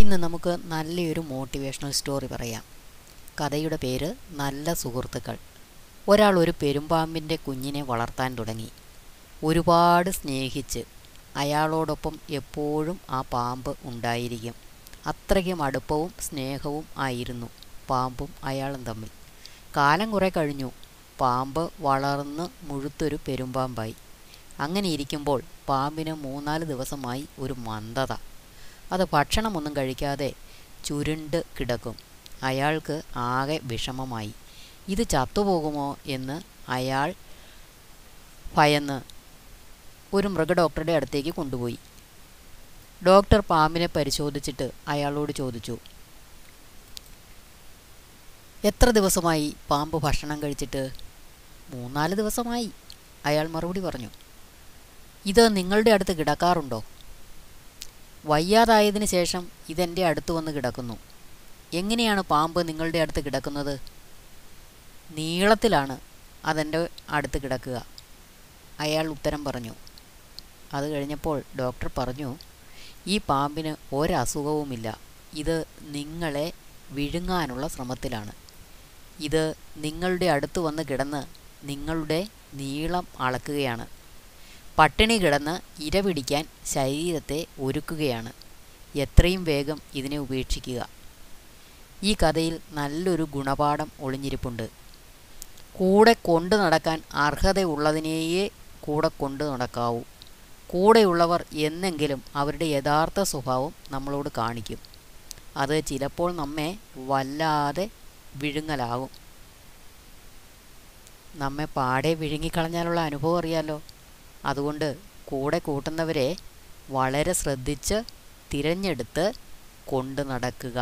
ഇന്ന് നമുക്ക് നല്ലൊരു മോട്ടിവേഷണൽ സ്റ്റോറി പറയാം. കഥയുടെ പേര് നല്ല സുഹൃത്തുക്കൾ. ഒരാൾ ഒരു പെരുമ്പാമ്പിന്റെ കുഞ്ഞിനെ വളർത്താൻ തുടങ്ങി. ഒരുപാട് സ്നേഹിച്ച് അയാളോടൊപ്പം എപ്പോഴും ആ പാമ്പ് ഉണ്ടായിരിക്കും. അത്രയ്ക്കും അടുപ്പവും സ്നേഹവും ആയിരുന്നു പാമ്പും അയാളും തമ്മിൽ. കാലം കുറേ കഴിഞ്ഞു. പാമ്പ് വളർന്ന് മുഴുത്തൊരു പെരുമ്പാമ്പായി. അങ്ങനെ ഇരിക്കുമ്പോൾ പാമ്പിന് മൂന്നാൽ ദിവസമായി ഒരു മന്ദത. അത് ഭക്ഷണമൊന്നും കഴിക്കാതെ ചുരുണ്ട് കിടക്കും. അയാൾക്ക് ആകെ വിഷമമായി. ഇത് ചത്തുപോകുമോ എന്ന് അയാൾ ഭയന്ന് ഒരു മൃഗഡോക്ടറുടെ അടുത്തേക്ക് കൊണ്ടുപോയി. ഡോക്ടർ പാമ്പിനെ പരിശോധിച്ചിട്ട് അയാളോട് ചോദിച്ചു എത്ര ദിവസമായി പാമ്പ് ഭക്ഷണം കഴിച്ചിട്ട്? മൂന്നാൽ ദിവസമായി അയാൾ മറുപടി പറഞ്ഞു. ഇത് നിങ്ങളുടെ അടുത്ത് കിടക്കാറുണ്ടോ? വയ്യാതായതിനു ശേഷം ഇതെന്റെ അടുത്ത് വന്ന് കിടക്കുന്നു. എങ്ങനെയാണ് പാമ്പ് നിങ്ങളുടെ അടുത്ത് കിടക്കുന്നത്? നീളത്തിലാണ് അതെന്റെ അടുത്ത് കിടക്കുക. അയാൾ ഉത്തരം പറഞ്ഞു. അത് കഴിഞ്ഞപ്പോൾ ഡോക്ടർ പറഞ്ഞു ഈ പാമ്പിന് ഒരസുഖവുമില്ല. ഇത് നിങ്ങളെ വിഴുങ്ങാനുള്ള ശ്രമത്തിലാണ്. ഇത് നിങ്ങളുടെ അടുത്ത് വന്ന് കിടന്ന് നിങ്ങളുടെ നീളം അളക്കുകയാണ്. പട്ടിണി കിടന്ന് ഇരപിടിക്കാൻ ശരീരത്തെ ഒരുക്കുകയാണ്. എത്രയും വേഗം ഇതിനെ ഉപേക്ഷിക്കുക. ഈ കഥയിൽ നല്ലൊരു ഗുണപാഠം ഒളിഞ്ഞിരിപ്പുണ്ട്. കൂടെ കൊണ്ടു നടക്കാൻ അർഹതയുള്ളതിനെയേ കൂടെ കൊണ്ടു നടക്കാവൂ. കൂടെയുള്ളവർ എന്നെങ്കിലും അവരുടെ യഥാർത്ഥ സ്വഭാവം നമ്മളോട് കാണിക്കും. അത് ചിലപ്പോൾ നമ്മെ വല്ലാതെ വിഴുങ്ങലാകും. നമ്മെ പാടെ വിഴുങ്ങിക്കളഞ്ഞാലുള്ള അനുഭവം അറിയാലോ? അതുകൊണ്ട് കൂടെ കൂട്ടുന്നവരെ വളരെ ശ്രദ്ധിച്ച് തിരഞ്ഞെടുത്ത് കൊണ്ടു നടക്കുക.